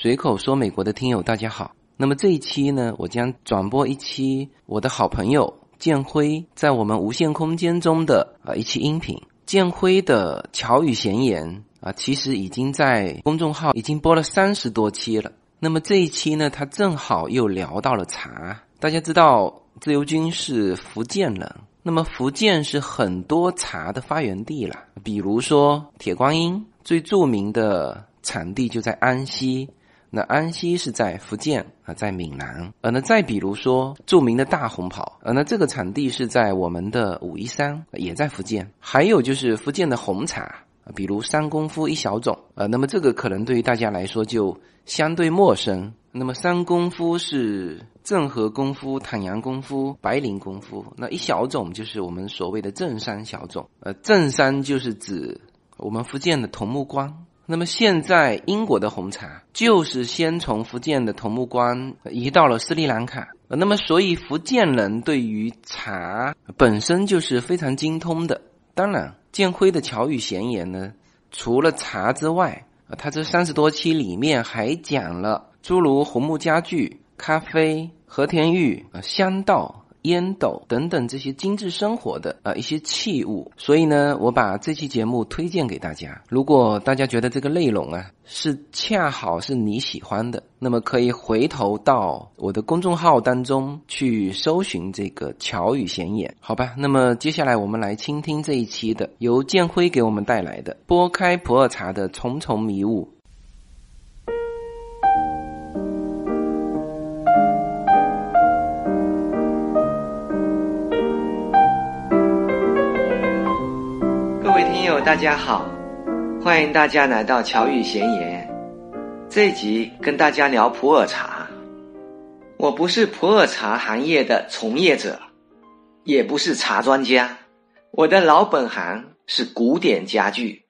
随口说美国的听友大家好。那么这一期呢，我将转播一期我的好朋友建辉在我们无限空间中的啊一期音频。建辉的巧语闲言啊，其实已经在公众号已经播了三十多期了。那么这一期呢，他正好又聊到了茶。大家知道，自由军是福建人，那么福建是很多茶的发源地了。比如说铁观音，最著名的产地就在安溪。那安溪是在福建啊，在闽南。呃，那再比如说著名的大红袍，呃，那这个产地是在我们的武夷山，也在福建。还有就是福建的红茶，比如三功夫一小种，呃，那么这个可能对于大家来说就相对陌生。那么三功夫是正和功夫、坦阳功夫、白灵功夫，那一小种就是我们所谓的正山小种。呃，正山就是指我们福建的桐木关。那么现在英国的红茶就是先从福建的桐木关移到了斯里兰卡，那么所以福建人对于茶本身就是非常精通的。当然，建辉的巧语闲言呢，除了茶之外，啊，他这三十多期里面还讲了诸如红木家具、咖啡、和田玉、啊香道。烟斗等等这些精致生活的啊一些器物，所以呢，我把这期节目推荐给大家。如果大家觉得这个内容啊是恰好是你喜欢的，那么可以回头到我的公众号当中去搜寻这个乔语闲言，好吧？那么接下来我们来倾听这一期的由建辉给我们带来的拨开普洱茶的重重迷雾。朋友大家好，欢迎大家来到巧语闲言。这集跟大家聊普洱茶。我不是普洱茶行业的从业者，也不是茶专家。我的老本行是古典家具。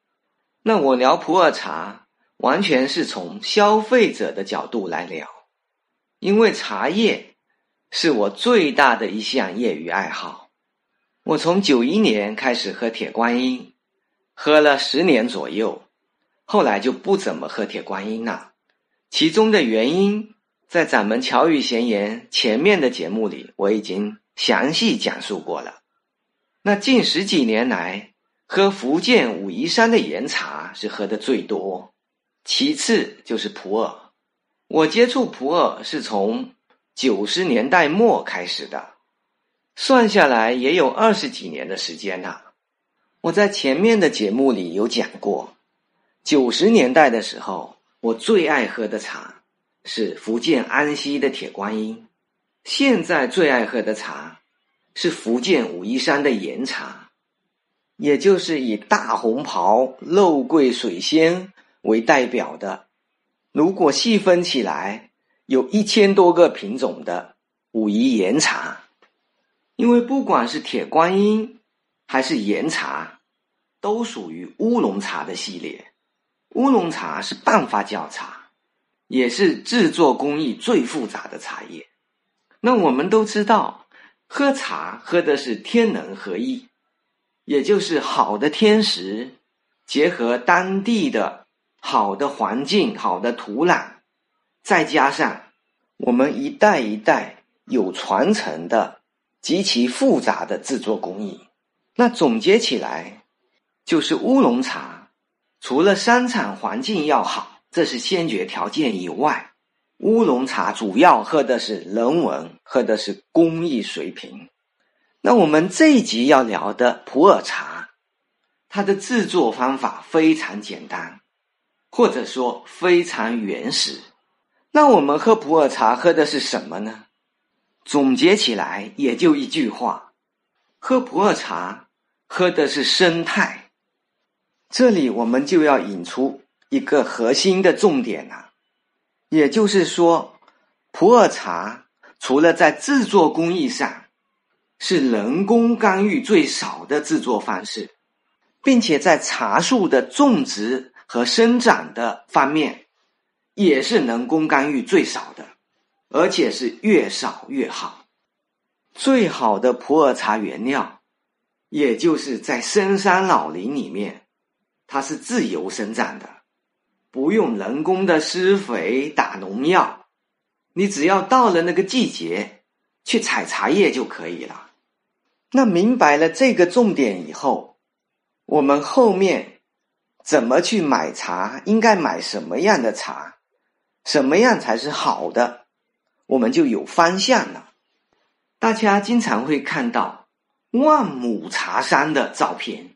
那我聊普洱茶，完全是从消费者的角度来聊，因为茶叶是我最大的一项业余爱好。我从九一年开始喝铁观音。喝了十年左右，后来就不怎么喝铁观音了。其中的原因，在咱们巧语闲言前面的节目里，我已经详细讲述过了。那近十几年来，喝福建武夷山的岩茶是喝的最多，其次就是普洱。我接触普洱是从九十年代末开始的，算下来也有二十几年的时间了。我在前面的节目里有讲过，九十年代的时候，我最爱喝的茶是福建安溪的铁观音。现在最爱喝的茶是福建武夷山的岩茶，也就是以大红袍、肉桂、水仙为代表的。如果细分起来，有一千多个品种的武夷岩茶。因为不管是铁观音。还是岩茶，都属于乌龙茶的系列。乌龙茶是半发酵茶，也是制作工艺最复杂的茶叶。那我们都知道，喝茶喝的是天人合一，也就是好的天时，结合当地的好的环境、好的土壤，再加上我们一代一代有传承的极其复杂的制作工艺。那总结起来，就是乌龙茶，除了生产环境要好，这是先决条件以外，乌龙茶主要喝的是人文，喝的是工艺水平。那我们这一集要聊的普洱茶，它的制作方法非常简单，或者说非常原始。那我们喝普洱茶喝的是什么呢？总结起来也就一句话：喝普洱茶。喝的是生态，这里我们就要引出一个核心的重点了，也就是说，普洱茶除了在制作工艺上是人工干预最少的制作方式，并且在茶树的种植和生长的方面也是人工干预最少的，而且是越少越好。最好的普洱茶原料。也就是在深山老林里面，它是自由生长的，不用人工的施肥打农药，你只要到了那个季节去采茶叶就可以了。那明白了这个重点以后，我们后面怎么去买茶，应该买什么样的茶，什么样才是好的，我们就有方向了。大家经常会看到万亩茶山的照片，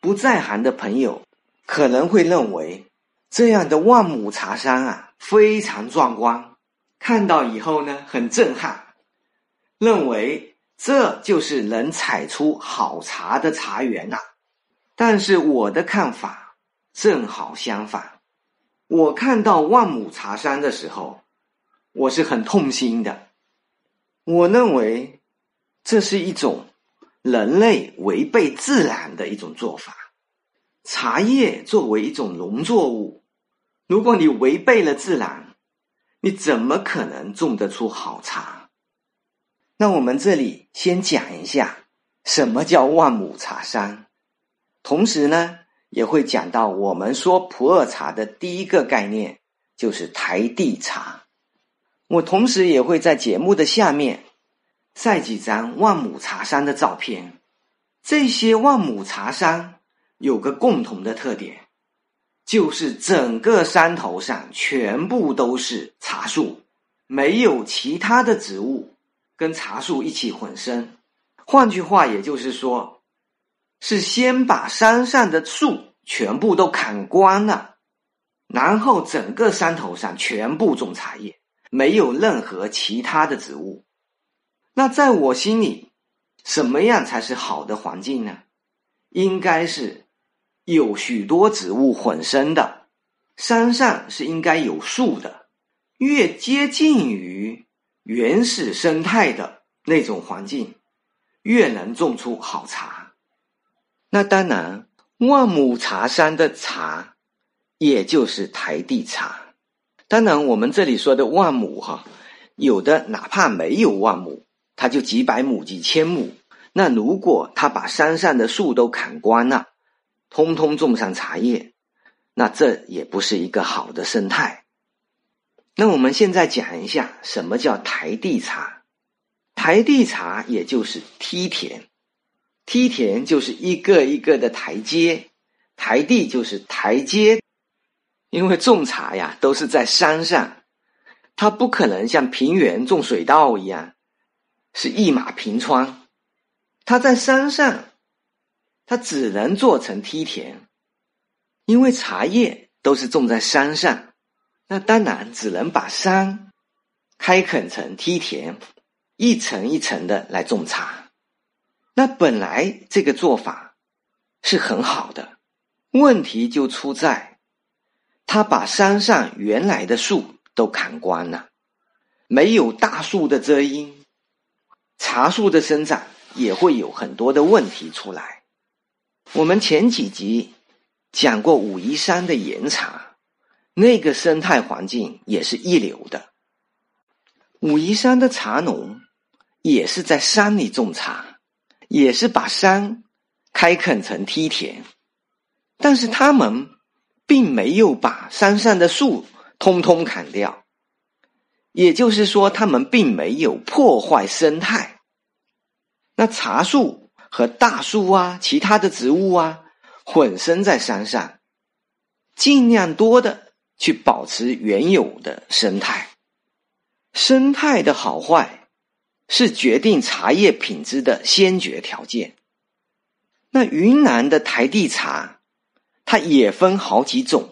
不在行的朋友可能会认为这样的万亩茶山啊非常壮观，看到以后呢很震撼，认为这就是能采出好茶的茶园呐。但是我的看法正好相反，我看到万亩茶山的时候，我是很痛心的。我认为这是一种人类违背自然的一种做法。茶叶作为一种农作物，如果你违背了自然，你怎么可能种得出好茶？那我们这里先讲一下什么叫万亩茶山，同时呢，也会讲到我们说普洱茶的第一个概念就是台地茶。我同时也会在节目的下面晒几张万亩茶山的照片。这些万亩茶山有个共同的特点，就是整个山头上全部都是茶树，没有其他的植物跟茶树一起混生。换句话，也就是说，是先把山上的树全部都砍光了，然后整个山头上全部种茶叶。没有任何其他的植物，那在我心里，什么样才是好的环境呢？应该是有许多植物混生的，山上是应该有树的，越接近于原始生态的那种环境，越能种出好茶。那当然，万亩茶山的茶，也就是台地茶。当然，我们这里说的万亩哈，有的哪怕没有万亩，它就几百亩、几千亩。那如果他把山上的树都砍光了，通通种上茶叶，那这也不是一个好的生态。那我们现在讲一下什么叫台地茶。台地茶也就是梯田，梯田就是一个一个的台阶，台地就是台阶。因为种茶呀，都是在山上，它不可能像平原种水稻一样是一马平川。它在山上，它只能做成梯田，因为茶叶都是种在山上，那当然只能把山开垦成梯田，一层一层的来种茶。那本来这个做法是很好的，问题就出在。他把山上原来的树都砍光了，没有大树的遮阴，茶树的生长也会有很多的问题出来。我们前几集讲过武夷山的岩茶，那个生态环境也是一流的。武夷山的茶农也是在山里种茶，也是把山开垦成梯田，但是他们。并没有把山上的树通通砍掉，也就是说，他们并没有破坏生态。那茶树和大树啊，其他的植物啊，混生在山上，尽量多的去保持原有的生态。生态的好坏是决定茶叶品质的先决条件。那云南的台地茶。它也分好几种，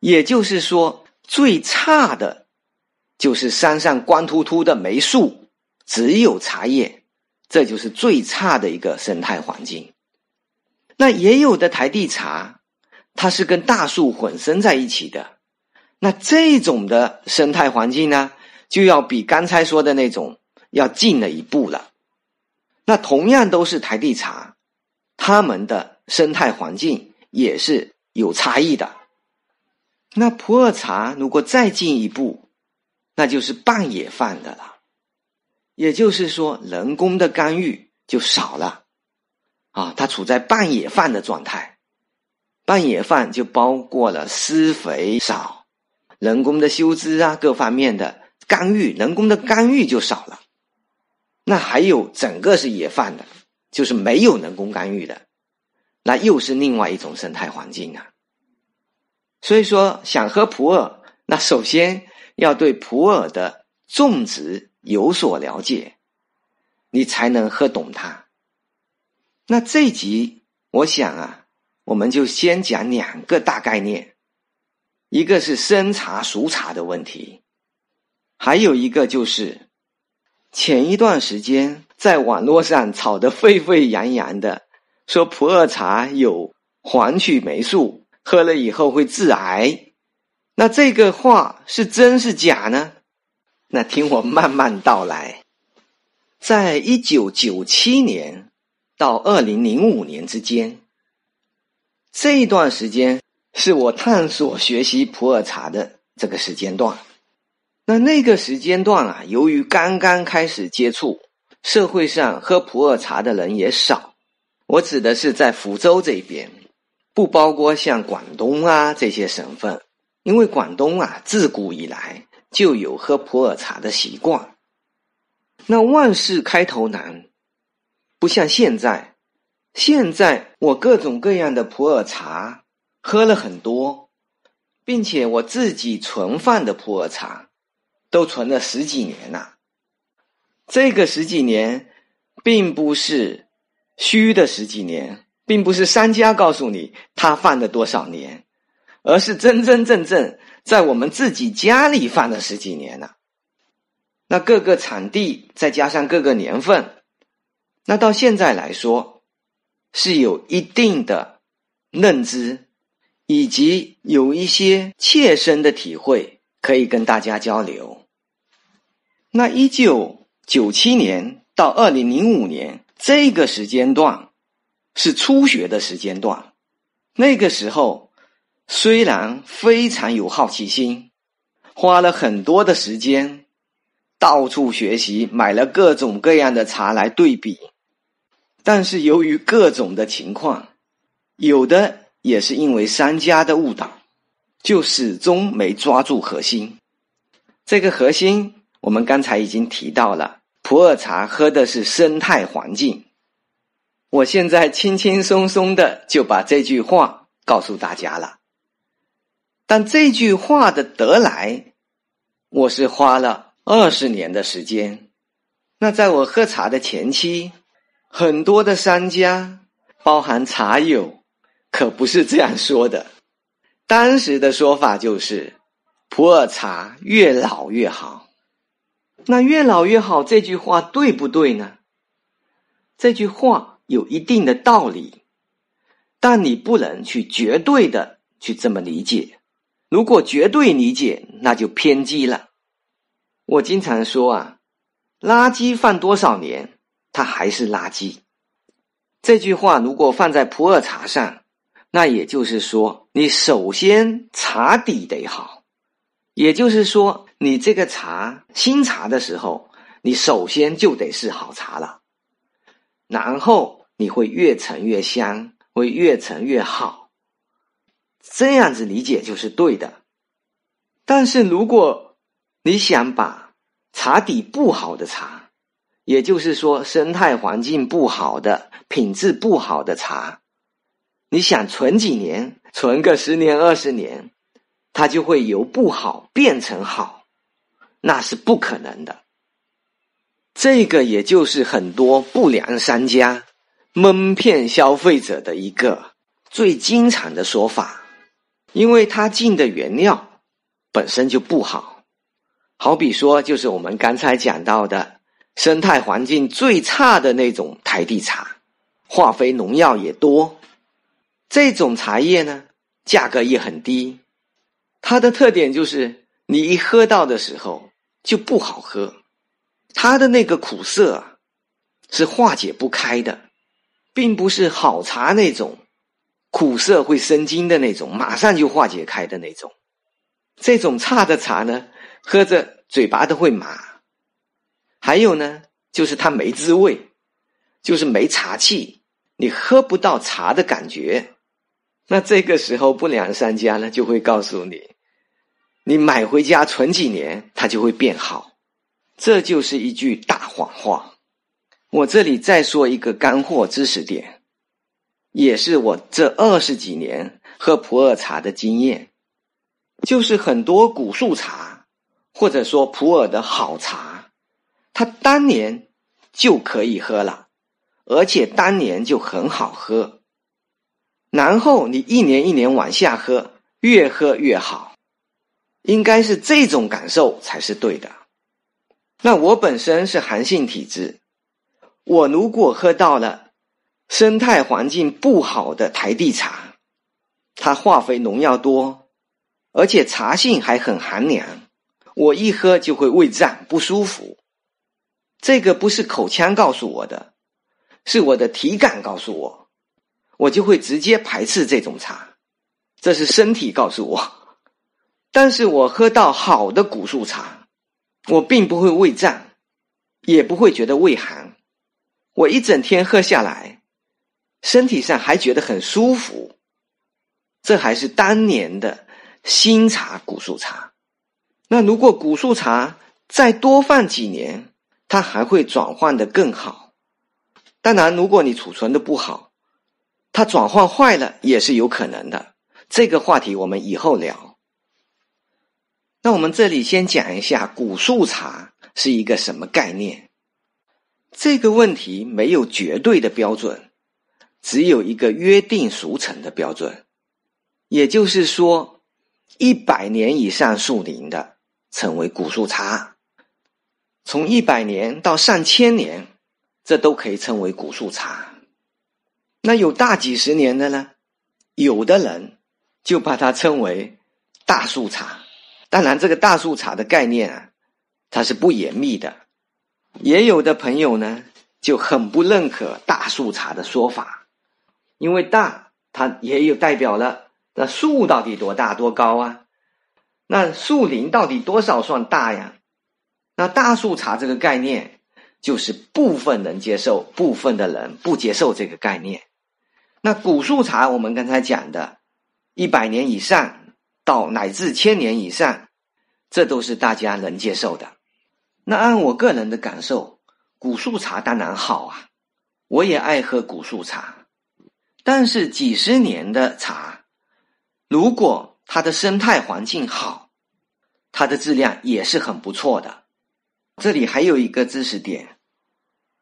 也就是说，最差的，就是山上光秃秃的没树，只有茶叶，这就是最差的一个生态环境。那也有的台地茶，它是跟大树混生在一起的，那这种的生态环境呢，就要比刚才说的那种要进了一步了。那同样都是台地茶，它们的生态环境也是。有差异的，那普洱茶如果再进一步，那就是半野放的了，也就是说人工的干预就少了，啊，它处在半野放的状态。半野饭就包括了施肥少、人工的修枝啊各方面的干预，人工的干预就少了。那还有整个是野饭的，就是没有人工干预的，那又是另外一种生态环境啊。所以说，想喝普洱，那首先要对普洱的种植有所了解，你才能喝懂它。那这集，我想啊，我们就先讲两个大概念，一个是生茶熟茶的问题，还有一个就是前一段时间在网络上炒得沸沸扬扬的，说普洱茶有黄曲霉素。喝了以后会致癌，那这个话是真是假呢？那听我慢慢道来。在一九九七年到二零零五年之间，这一段时间是我探索学习普洱茶的这个时间段。那那个时间段啊，由于刚刚开始接触，社会上喝普洱茶的人也少。我指的是在福州这边。不包括像广东啊这些省份，因为广东啊自古以来就有喝普洱茶的习惯。那万事开头难，不像现在，现在我各种各样的普洱茶喝了很多，并且我自己存放的普洱茶都存了十几年了。这个十几年，并不是虚的十几年。并不是商家告诉你他放了多少年，而是真真正正在我们自己家里放了十几年了。那各个产地再加上各个年份，那到现在来说是有一定的认知，以及有一些切身的体会可以跟大家交流。那一九九七年到二零零五年这个时间段。是初学的时间段，那个时候虽然非常有好奇心，花了很多的时间，到处学习，买了各种各样的茶来对比，但是由于各种的情况，有的也是因为商家的误导，就始终没抓住核心。这个核心，我们刚才已经提到了，普洱茶喝的是生态环境。我现在轻轻松松的就把这句话告诉大家了，但这句话的得来，我是花了二十年的时间。那在我喝茶的前期，很多的商家，包含茶友，可不是这样说的。当时的说法就是，普洱茶越老越好。那越老越好这句话对不对呢？这句话。有一定的道理，但你不能去绝对的去这么理解。如果绝对理解，那就偏激了。我经常说啊，垃圾放多少年，它还是垃圾。这句话如果放在普洱茶上，那也就是说，你首先茶底得好，也就是说，你这个茶新茶的时候，你首先就得是好茶了，然后。你会越陈越香，会越陈越好，这样子理解就是对的。但是如果你想把茶底不好的茶，也就是说生态环境不好的、品质不好的茶，你想存几年，存个十年二十年，它就会由不好变成好，那是不可能的。这个也就是很多不良商家。蒙骗消费者的一个最经常的说法，因为它进的原料本身就不好，好比说就是我们刚才讲到的生态环境最差的那种台地茶，化肥农药也多，这种茶叶呢价格也很低，它的特点就是你一喝到的时候就不好喝，它的那个苦涩是化解不开的。并不是好茶那种苦涩会生津的那种，马上就化解开的那种。这种差的茶呢，喝着嘴巴都会麻。还有呢，就是它没滋味，就是没茶气，你喝不到茶的感觉。那这个时候不良商家呢就会告诉你，你买回家存几年，它就会变好。这就是一句大谎话。我这里再说一个干货知识点，也是我这二十几年喝普洱茶的经验，就是很多古树茶，或者说普洱的好茶，它当年就可以喝了，而且当年就很好喝。然后你一年一年往下喝，越喝越好，应该是这种感受才是对的。那我本身是寒性体质，我如果喝到了生态环境不好的台地茶，它化肥农药多，而且茶性还很寒凉，我一喝就会胃胀不舒服。这个不是口腔告诉我的，是我的体感告诉我。我就会直接排斥这种茶，这是身体告诉我。但是我喝到好的古树茶，我并不会胃胀，也不会觉得胃寒。我一整天喝下来，身体上还觉得很舒服。这还是当年的新茶古树茶。那如果古树茶再多放几年，它还会转换的更好。当然，如果你储存的不好。它转换坏了也是有可能的，这个话题我们以后聊。那我们这里先讲一下古树茶是一个什么概念。这个问题没有绝对的标准，只有一个约定俗成的标准，也就是说，一百年以上树龄的称为古树茶，从一百年到上千年，这都可以称为古树茶。那有大几十年的呢？有的人就把它称为大树茶。当然，这个大树茶的概念啊，它是不严密的。也有的朋友呢就很不认可大树茶的说法，因为大它也有代表了那树到底多大多高啊？那树林到底多少算大呀？那大树茶这个概念就是部分人接受，部分的人不接受这个概念。那古树茶，我们刚才讲的，一百年以上到乃至千年以上，这都是大家能接受的。那按我个人的感受，古树茶当然好啊，我也爱喝古树茶。但是几十年的茶，如果它的生态环境好，它的质量也是很不错的。这里还有一个知识点，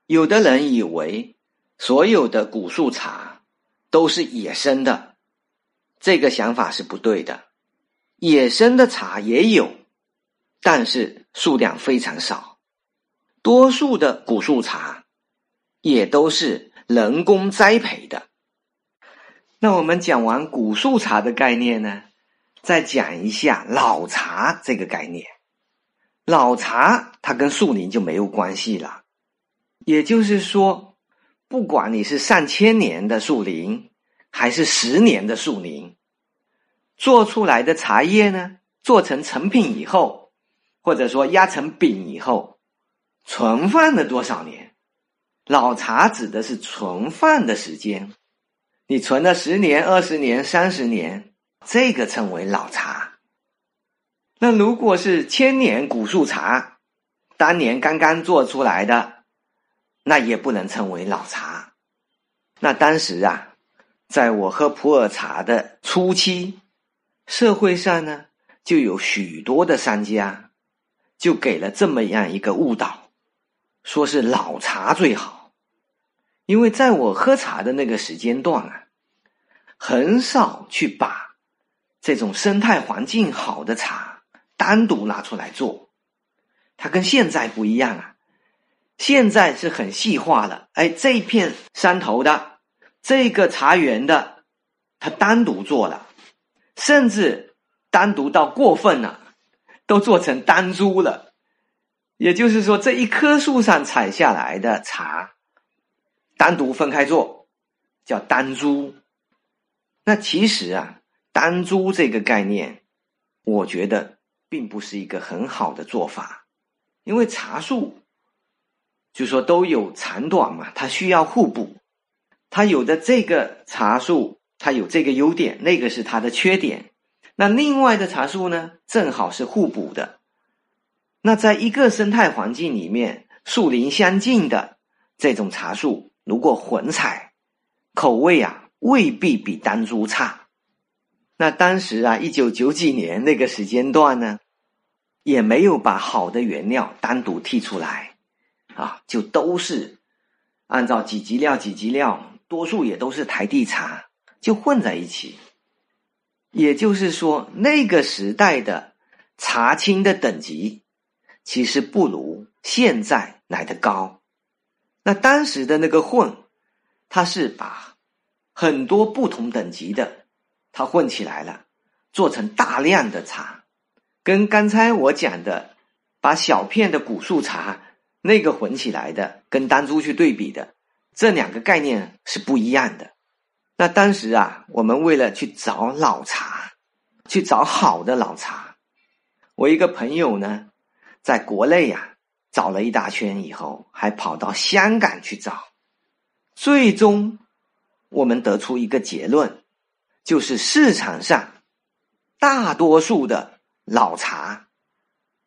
有的人以为所有的古树茶。都是野生的，这个想法是不对的。野生的茶也有，但是数量非常少。多数的古树茶也都是人工栽培的。那我们讲完古树茶的概念呢，再讲一下老茶这个概念。老茶它跟树林就没有关系了，也就是说。不管你是上千年的树林，还是十年的树林，做出来的茶叶呢，做成成品以后，或者说压成饼以后，存放了多少年？老茶指的是存放的时间，你存了十年、二十年、三十年，这个称为老茶。那如果是千年古树茶，当年刚刚做出来的。那也不能称为老茶。那当时啊，在我喝普洱茶的初期，社会上呢就有许多的商家，就给了这么样一个误导，说是老茶最好。因为在我喝茶的那个时间段啊，很少去把这种生态环境好的茶单独拿出来做，它跟现在不一样啊。现在是很细化了，哎，这一片山头的这个茶园的，他单独做了，甚至单独到过分了，都做成单株了。也就是说，这一棵树上采下来的茶，单独分开做，叫单株。那其实啊，单株这个概念，我觉得并不是一个很好的做法，因为茶树。就说都有长短嘛，它需要互补。它有的这个茶树它有这个优点，那个是它的缺点。那另外的茶树呢，正好是互补的。那在一个生态环境里面，树林相近的这种茶树，如果混采，口味啊未必比单株差。那当时啊，一九九几年那个时间段呢，也没有把好的原料单独剔出来，啊，就都是按照几级料几级料，多数也都是台地茶，就混在一起。也就是说，那个时代的茶青的等级，其实不如现在来的高。那当时的那个混，它是把很多不同等级的，它混起来了，做成大量的茶，跟刚才我讲的把小片的古树茶那个混起来的，跟单株去对比的，这两个概念是不一样的。那当时啊，我们为了去找老茶，去找好的老茶，我一个朋友呢，在国内呀找了一大圈以后，还跑到香港去找，最终我们得出一个结论，就是市场上大多数的老茶，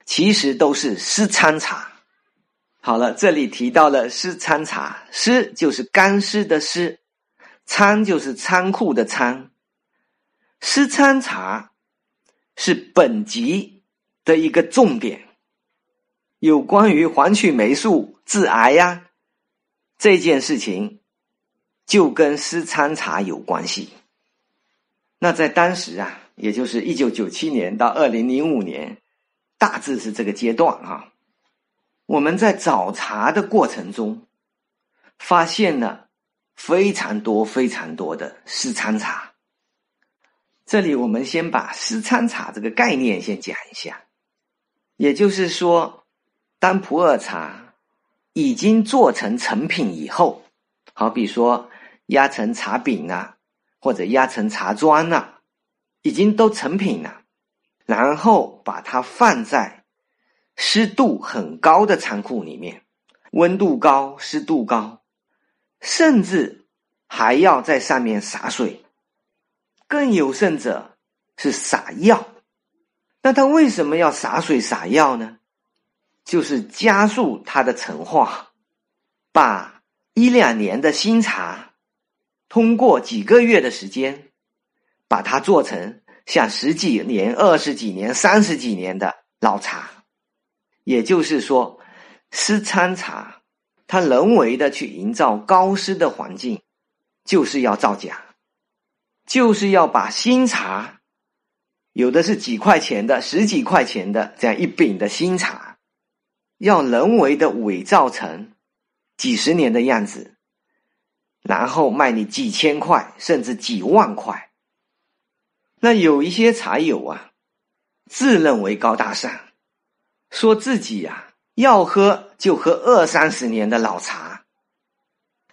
其实都是湿参茶。好了，这里提到了湿参茶，湿就是干湿的湿。仓就是仓库的仓，湿参茶是本集的一个重点。有关于黄曲霉素致癌呀这件事情，就跟湿参茶有关系。那在当时啊，也就是一九九七年到二零零五年，大致是这个阶段啊。我们在找茶的过程中，发现了。非常多、非常多的湿参茶。这里我们先把湿参茶这个概念先讲一下，也就是说，当普洱茶已经做成成品以后，好比说压成茶饼啊，或者压成茶砖啊，已经都成品了，然后把它放在湿度很高的仓库里面，温度高、湿度高。甚至还要在上面洒水，更有甚者是撒药。那他为什么要洒水洒药呢？就是加速它的陈化，把一两年的新茶，通过几个月的时间，把它做成像十几年、二十几年、三十几年的老茶。也就是说，湿参茶。它人为的去营造高湿的环境，就是要造假，就是要把新茶，有的是几块钱的、十几块钱的这样一饼的新茶，要人为的伪造成几十年的样子，然后卖你几千块甚至几万块。那有一些茶友啊，自认为高大上，说自己呀。要喝就喝二三十年的老茶，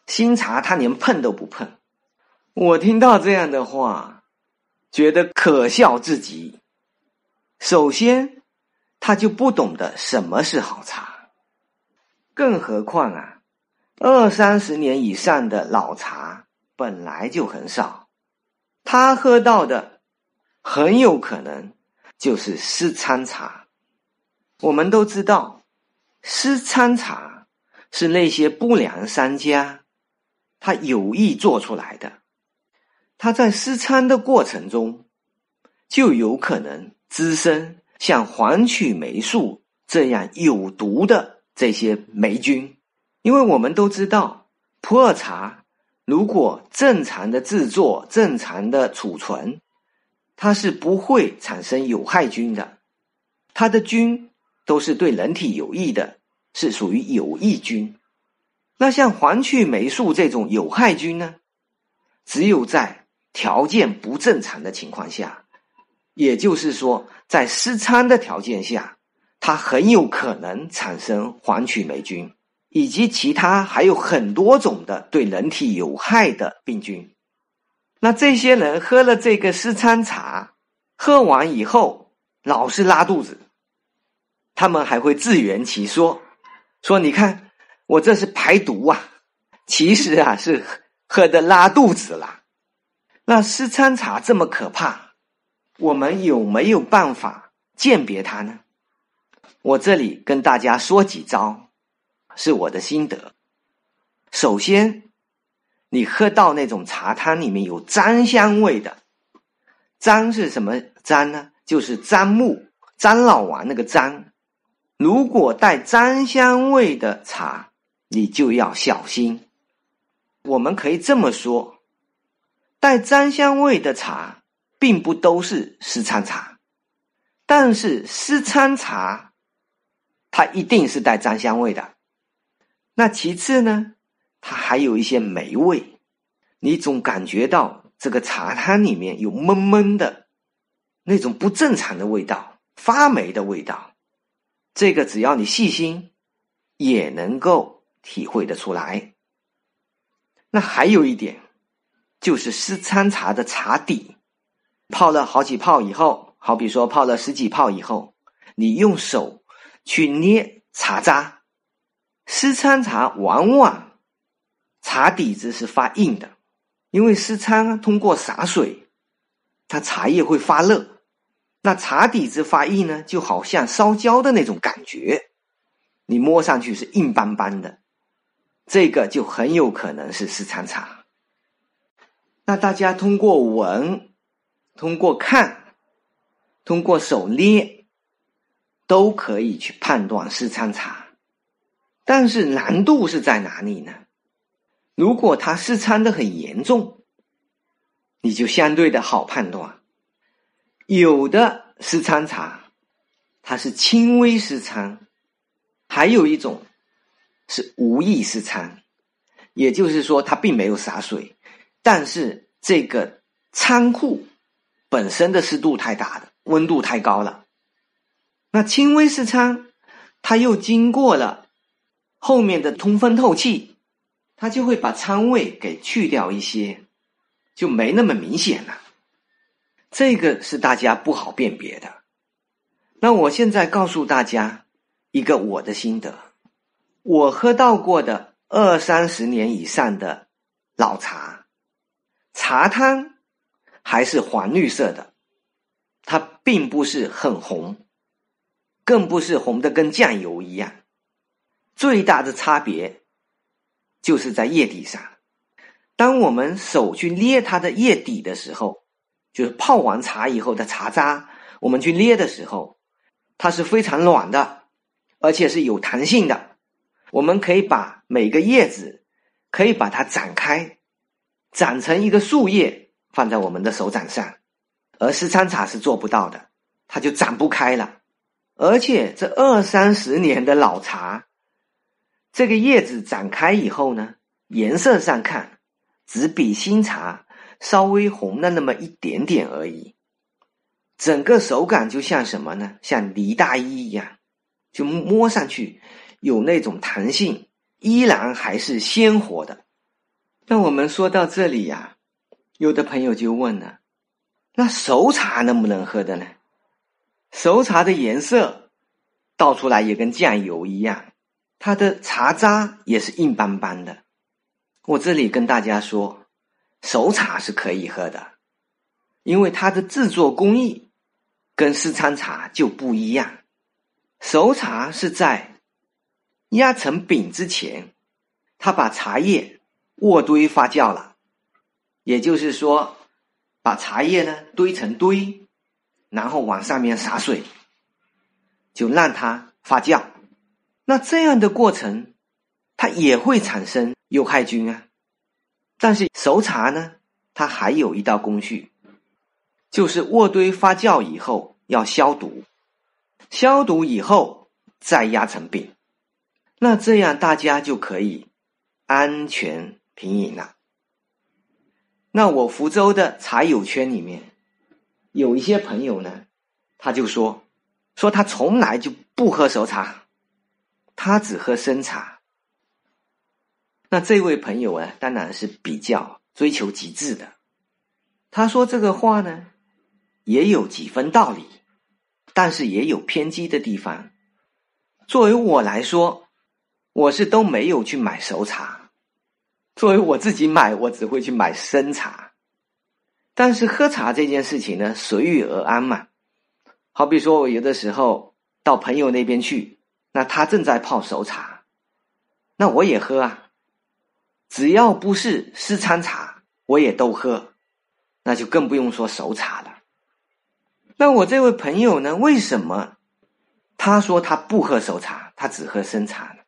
新茶他连碰都不碰。我听到这样的话，觉得可笑至极。首先，他就不懂得什么是好茶，更何况啊，二三十年以上的老茶本来就很少，他喝到的很有可能就是湿参茶。我们都知道。湿参茶是那些不良商家他有意做出来的，他在湿参的过程中就有可能滋生像黄曲霉素这样有毒的这些霉菌，因为我们都知道普洱茶如果正常的制作、正常的储存，它是不会产生有害菌的，它的菌。都是对人体有益的，是属于有益菌。那像黄曲霉素这种有害菌呢，只有在条件不正常的情况下，也就是说在湿参的条件下，它很有可能产生黄曲霉菌，以及其他还有很多种的对人体有害的病菌。那这些人喝了这个湿参茶，喝完以后老是拉肚子。他们还会自圆其说，说：“你看，我这是排毒啊，其实啊是喝的拉肚子了。”那湿参茶这么可怕，我们有没有办法鉴别它呢？我这里跟大家说几招，是我的心得。首先，你喝到那种茶汤里面有樟香味的，樟是什么樟呢？就是樟木、樟脑丸那个樟。如果带樟香味的茶，你就要小心。我们可以这么说：带樟香味的茶，并不都是湿参茶，但是湿参茶。它一定是带樟香味的。那其次呢，它还有一些霉味，你总感觉到这个茶汤里面有闷闷的，那种不正常的味道，发霉的味道。这个只要你细心，也能够体会得出来。那还有一点，就是湿参茶的茶底，泡了好几泡以后，好比说泡了十几泡以后，你用手。去捏茶渣，湿参茶往往茶底子是发硬的，因为湿参通过洒水，它茶叶会发热，那茶底子发硬呢，就好像烧焦的那种感觉，你摸上去是硬邦邦的，这个就很有可能是湿参茶。那大家通过闻，通过看，通过手捏。都可以去判断湿参茶，但是难度是在哪里呢？如果它湿参的很严重，你就相对的好判断。有的湿参茶，它是轻微湿参，还有一种是无意湿参，也就是说它并没有洒水，但是这个仓库本身的湿度太大了，温度太高了。那轻微湿仓，它又经过了后面的通风透气，它就会把仓味给去掉一些，就没那么明显了。这个是大家不好辨别的。那我现在告诉大家一个我的心得：我喝到过的二三十年以上的老茶，茶汤还是黄绿色的，它并不是很红。更不是红的跟酱油一样，最大的差别就是在叶底上。当我们手去捏它的叶底的时候，就是泡完茶以后的茶渣，我们去捏的时候，它是非常软的，而且是有弹性的。我们可以把每个叶子可以把它展开，展成一个树叶放在我们的手掌上，而湿参茶是做不到的，它就展不开了。而且这二三十年的老茶，这个叶子展开以后呢，颜色上看，只比新茶稍微红了那么一点点而已。整个手感就像什么呢？像呢大衣一样，就摸上去有那种弹性，依然还是鲜活的。那我们说到这里呀，有的朋友就问了：那熟茶能不能喝的呢？熟茶的颜色倒出来也跟酱油一样，它的茶渣也是硬邦邦的。我这里跟大家说，熟茶是可以喝的，因为它的制作工艺跟湿参茶就不一样。熟茶是在压成饼之前，他把茶叶卧堆发酵了，也就是说，把茶叶呢堆成堆。然后往上面洒水，就让它发酵。那这样的过程，它也会产生有害菌啊。但是熟茶呢，它还有一道工序，就是卧堆发酵以后要消毒，消毒以后再压成饼。那这样大家就可以安全品饮了。那我福州的茶友圈里面。有一些朋友呢，他就说，说他从来就不喝熟茶，他只喝生茶。那这位朋友啊，当然是比较追求极致的。他说这个话呢，也有几分道理，但是也有偏激的地方。作为我来说，我是都没有去买熟茶。作为我自己买，我只会去买生茶。但是喝茶这件事情呢，随遇而安嘛。好比说我有的时候到朋友那边去，那他正在泡熟茶，那我也喝啊。只要不是私餐茶，我也都喝，那就更不用说熟茶了。那我这位朋友呢，为什么他说他不喝熟茶，他只喝生茶呢？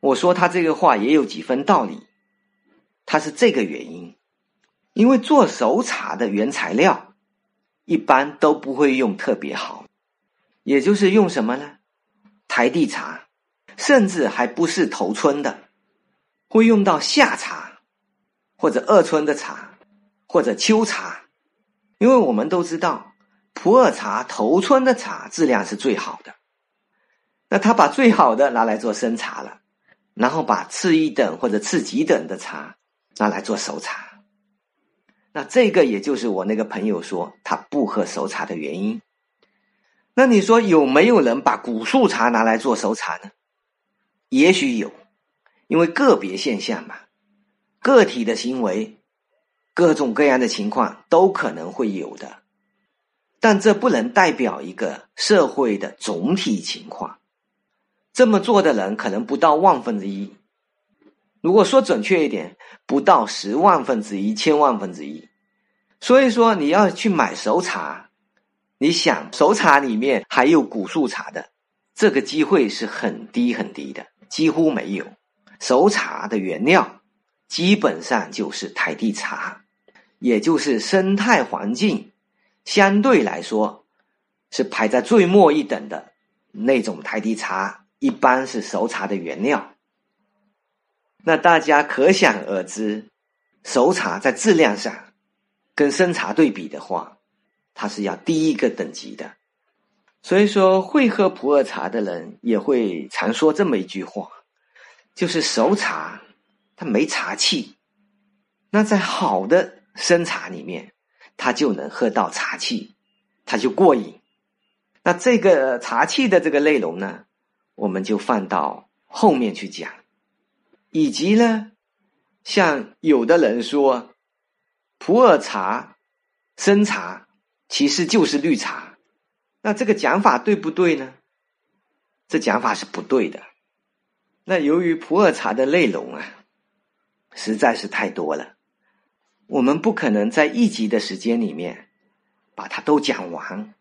我说他这个话也有几分道理，他是这个原因。因为做熟茶的原材料一般都不会用特别好，也就是用什么呢？台地茶，甚至还不是头村的，会用到夏茶，或者二村的茶，或者秋茶。因为我们都知道，普洱茶头村的茶质量是最好的，那他把最好的拿来做生茶了，然后把次一等或者次几等的茶拿来做熟茶。那这个也就是我那个朋友说他不喝熟茶的原因。那你说有没有人把古树茶拿来做熟茶呢？也许有，因为个别现象嘛，个体的行为，各种各样的情况都可能会有的，但这不能代表一个社会的总体情况。这么做的人可能不到万分之一。如果说准确一点，不到十万分之一、千万分之一。所以说，你要去买熟茶，你想熟茶里面还有古树茶的，这个机会是很低很低的，几乎没有。熟茶的原料基本上就是台地茶，也就是生态环境相对来说是排在最末一等的那种台地茶，一般是熟茶的原料。那大家可想而知，熟茶在质量上跟生茶对比的话，它是要低一个等级的。所以说，会喝普洱茶的人也会常说这么一句话，就是熟茶它没茶气，那在好的生茶里面，它就能喝到茶气，它就过瘾。那这个茶气的这个内容呢，我们就放到后面去讲。以及呢，像有的人说，普洱茶、生茶其实就是绿茶，那这个讲法对不对呢？这讲法是不对的。那由于普洱茶的内容啊，实在是太多了，我们不可能在一集的时间里面把它都讲完。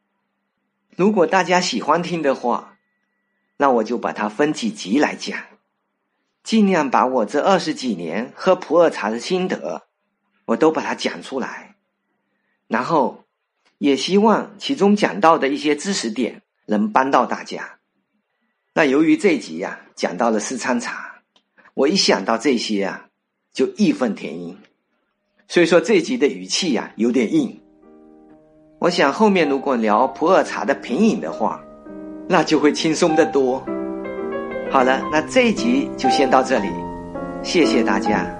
如果大家喜欢听的话，那我就把它分几集来讲。尽量把我这二十几年喝普洱茶的心得，我都把它讲出来，然后也希望其中讲到的一些知识点能帮到大家。那由于这集呀讲到了四川茶，我一想到这些啊就义愤填膺，所以说这集的语气呀有点硬。我想后面如果聊普洱茶的品饮的话，那就会轻松的多。好了，那这一集就先到这里，谢谢大家。